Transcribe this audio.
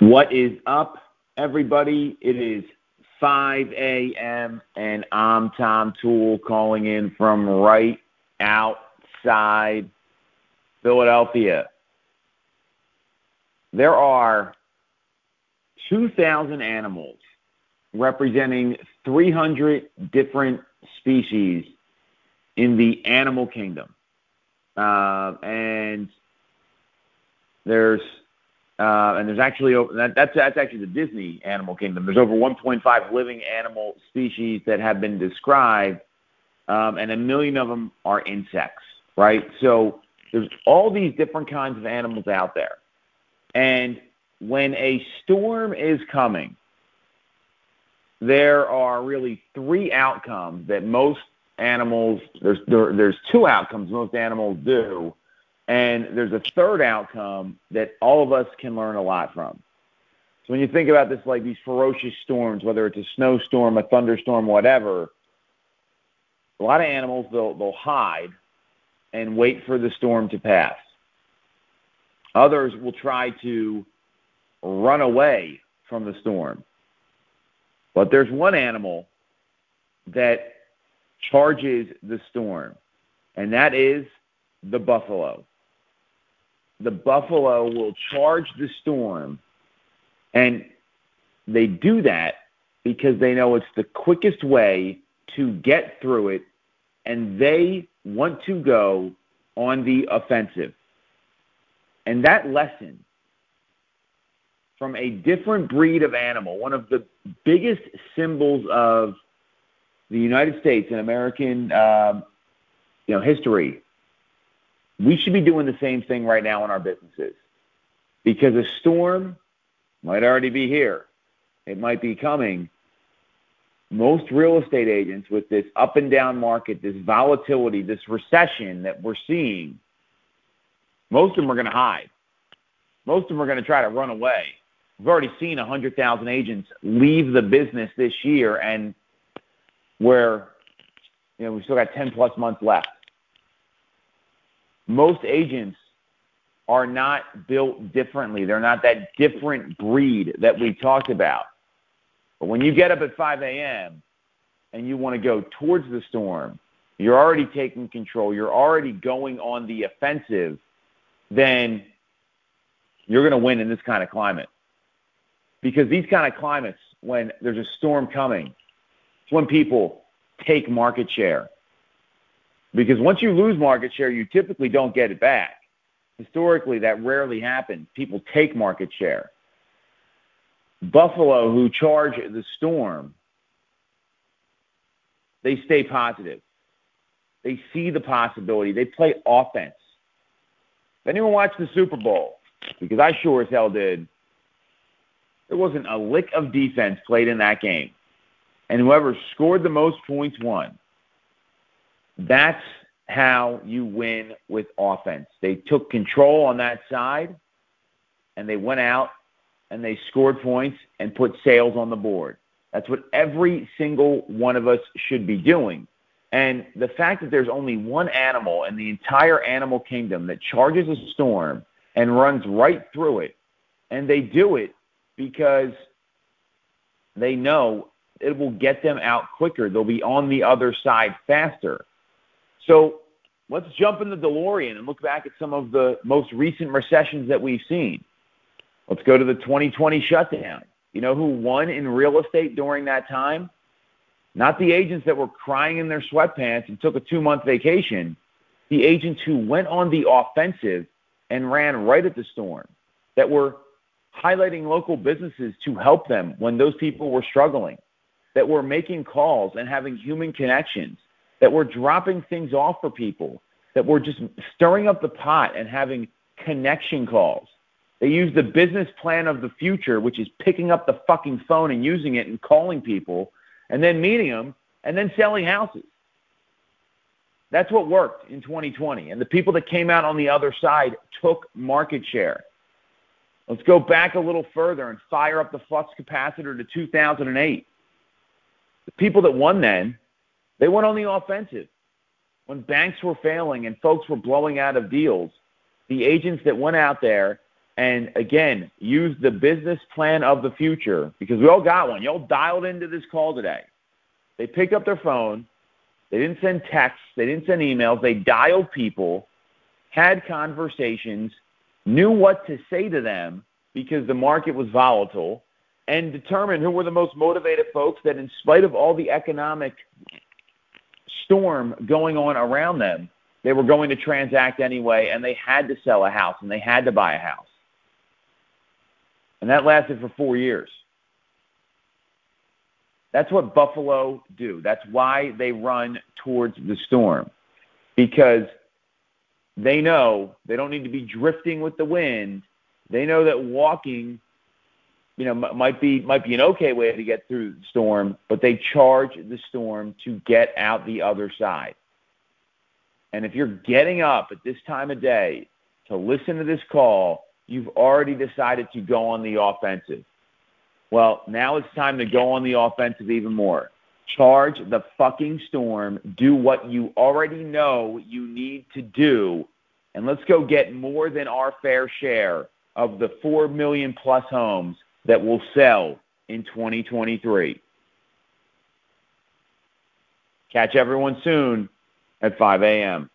What is up, everybody? It is 5 a.m. and I'm Tom Toole calling in from right outside Philadelphia. There are 2,000 animals representing 300 different species in the animal kingdom. Uh, and there's uh, and there's actually that, that's that's actually the Disney animal kingdom. There's over 1.5 living animal species that have been described, um, and a million of them are insects. Right. So there's all these different kinds of animals out there, and when a storm is coming, there are really three outcomes that most animals there's there, there's two outcomes most animals do and there's a third outcome that all of us can learn a lot from. So when you think about this like these ferocious storms whether it's a snowstorm a thunderstorm whatever a lot of animals they'll they'll hide and wait for the storm to pass. Others will try to run away from the storm. But there's one animal that charges the storm, and that is the buffalo. The buffalo will charge the storm, and they do that because they know it's the quickest way to get through it, and they want to go on the offensive. And that lesson from a different breed of animal, one of the biggest symbols of the United States and American, um, you know, history, we should be doing the same thing right now in our businesses, because a storm might already be here. It might be coming. Most real estate agents, with this up and down market, this volatility, this recession that we're seeing, most of them are going to hide. Most of them are going to try to run away. We've already seen 100,000 agents leave the business this year, and where you know we've still got 10 plus months left. Most agents are not built differently. They're not that different breed that we talked about. But when you get up at 5 a.m. and you want to go towards the storm, you're already taking control, you're already going on the offensive, then you're going to win in this kind of climate. Because these kind of climates, when there's a storm coming, it's when people take market share. Because once you lose market share, you typically don't get it back. Historically, that rarely happens. People take market share. Buffalo, who charge the storm, they stay positive. They see the possibility. They play offense. If anyone watched the Super Bowl, because I sure as hell did, there wasn't a lick of defense played in that game and whoever scored the most points won. That's how you win with offense. They took control on that side, and they went out and they scored points and put sales on the board. That's what every single one of us should be doing. And the fact that there's only one animal in the entire animal kingdom that charges a storm and runs right through it, and they do it because they know it will get them out quicker. They'll be on the other side faster. So let's jump in the DeLorean and look back at some of the most recent recessions that we've seen. Let's go to the 2020 shutdown. You know who won in real estate during that time? Not the agents that were crying in their sweatpants and took a two month vacation. The agents who went on the offensive and ran right at the storm, that were highlighting local businesses to help them when those people were struggling that we're making calls and having human connections, that we're dropping things off for people, that we're just stirring up the pot and having connection calls. They use the business plan of the future, which is picking up the fucking phone and using it and calling people and then meeting them and then selling houses. That's what worked in 2020. And the people that came out on the other side took market share. Let's go back a little further and fire up the flux capacitor to 2008 the people that won then, they went on the offensive. When banks were failing and folks were blowing out of deals, the agents that went out there and again, used the business plan of the future because we all got one. Y'all dialed into this call today. They picked up their phone. They didn't send texts. They didn't send emails. They dialed people, had conversations, knew what to say to them because the market was volatile, and determined who were the most motivated folks that, in spite of all the economic storm going on around them, they were going to transact anyway, and they had to sell a house and they had to buy a house. And that lasted for four years. That's what Buffalo do. That's why they run towards the storm because they know they don't need to be drifting with the wind. They know that walking, you know, might be might be an okay way to get through the storm, but they charge the storm to get out the other side. And if you're getting up at this time of day to listen to this call, you've already decided to go on the offensive. Well, now it's time to go on the offensive even more. Charge the fucking storm. Do what you already know you need to do. And let's go get more than our fair share of the 4 million plus homes that will sell in 2023. Catch everyone soon at 5 a.m.